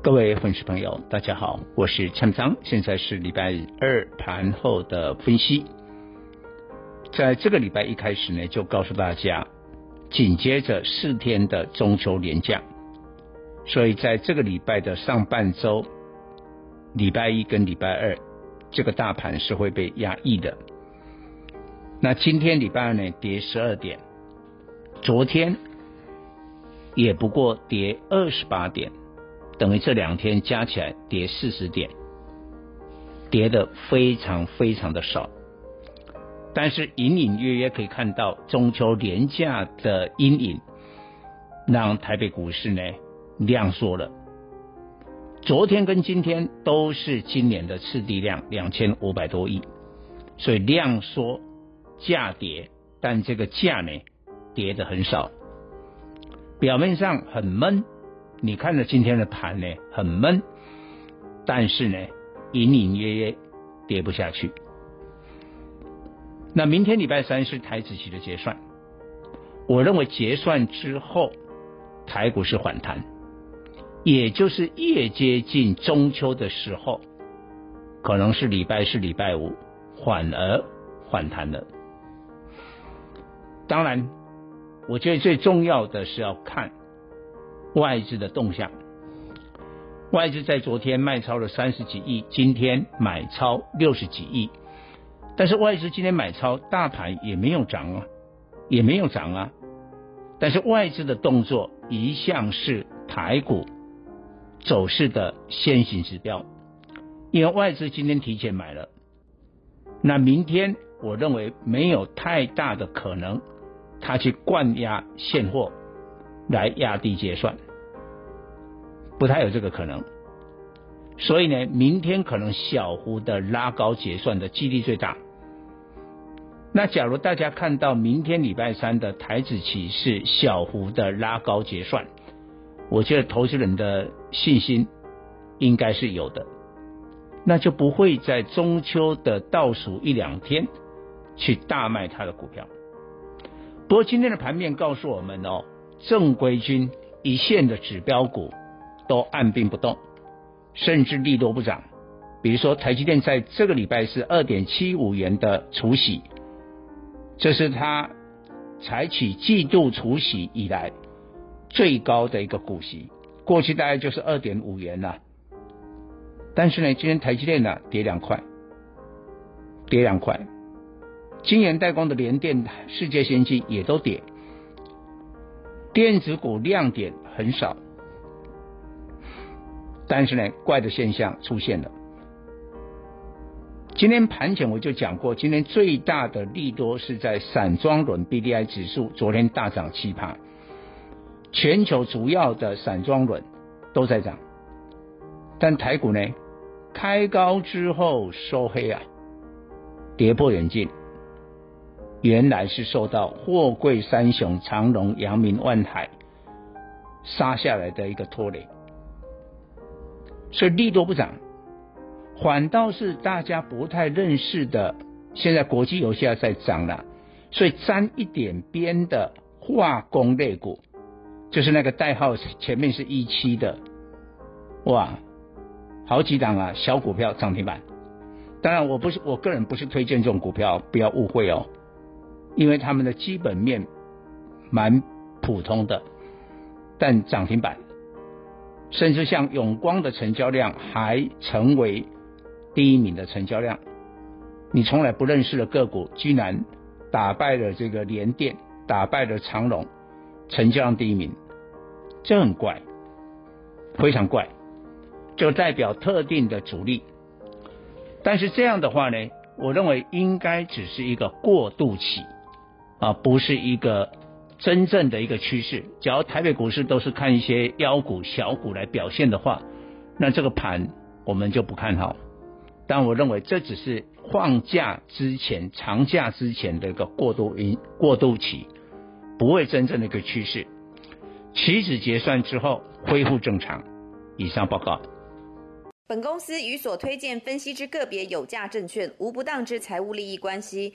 各位粉丝朋友，大家好，我是蔡明，现在是礼拜二盘后的分析。在这个礼拜一开始呢，就告诉大家，紧接着四天的中秋连假，所以在这个礼拜的上半周，礼拜一跟礼拜二，这个大盘是会被压抑的。那今天礼拜二呢，跌十二点，昨天也不过跌二十八点。等于这两天加起来跌四十点，跌得非常非常的少，但是隐隐约约可以看到中秋连假的阴影，让台北股市呢量缩了。昨天跟今天都是今年的次第量两千五百多亿，所以量缩价跌，但这个价呢跌得很少，表面上很闷。你看着今天的盘呢，很闷，但是呢，隐隐约约跌不下去。那明天礼拜三是台子期的结算，我认为结算之后台股是反弹，也就是越接近中秋的时候，可能是礼拜四、礼拜五反而反弹了。当然，我觉得最重要的是要看。外资的动向，外资在昨天卖超了三十几亿，今天买超六十几亿，但是外资今天买超，大盘也没有涨啊，也没有涨啊，但是外资的动作一向是台股走势的先行指标，因为外资今天提前买了，那明天我认为没有太大的可能，他去灌压现货。来压低结算，不太有这个可能，所以呢，明天可能小幅的拉高结算的几率最大。那假如大家看到明天礼拜三的台指期是小幅的拉高结算，我觉得投资人的信心应该是有的，那就不会在中秋的倒数一两天去大卖他的股票。不过今天的盘面告诉我们哦。正规军一线的指标股都按兵不动，甚至利多不涨。比如说台积电在这个礼拜是二点七五元的除息，这是它采取季度除息以来最高的一个股息，过去大概就是二点五元了。但是呢，今天台积电呢跌两块，跌两块，晶圆代工的联电、世界先进也都跌。电子股亮点很少，但是呢，怪的现象出现了。今天盘前我就讲过，今天最大的利多是在散装轮 BDI 指数，昨天大涨七趴，全球主要的散装轮都在涨，但台股呢，开高之后收黑啊，跌破眼镜。原来是受到货柜三雄长荣、阳明、万海杀下来的一个拖累，所以利多不涨，反倒是大家不太认识的，现在国际油价在涨了，所以沾一点边的化工类股，就是那个代号前面是一七的，哇，好几档啊，小股票涨停板。当然，我不是我个人不是推荐这种股票，不要误会哦。因为他们的基本面蛮普通的，但涨停板，甚至像永光的成交量还成为第一名的成交量，你从来不认识的个股居然打败了这个联电，打败了长隆，成交量第一名，这很怪，非常怪，就代表特定的主力，但是这样的话呢，我认为应该只是一个过渡期。啊，不是一个真正的一个趋势。假如台北股市都是看一些妖股、小股来表现的话，那这个盘我们就不看好。但我认为这只是放假之前、长假之前的一个过渡因过渡期，不会真正的一个趋势。期指结算之后恢复正常。以上报告。本公司与所推荐分析之个别有价证券无不当之财务利益关系。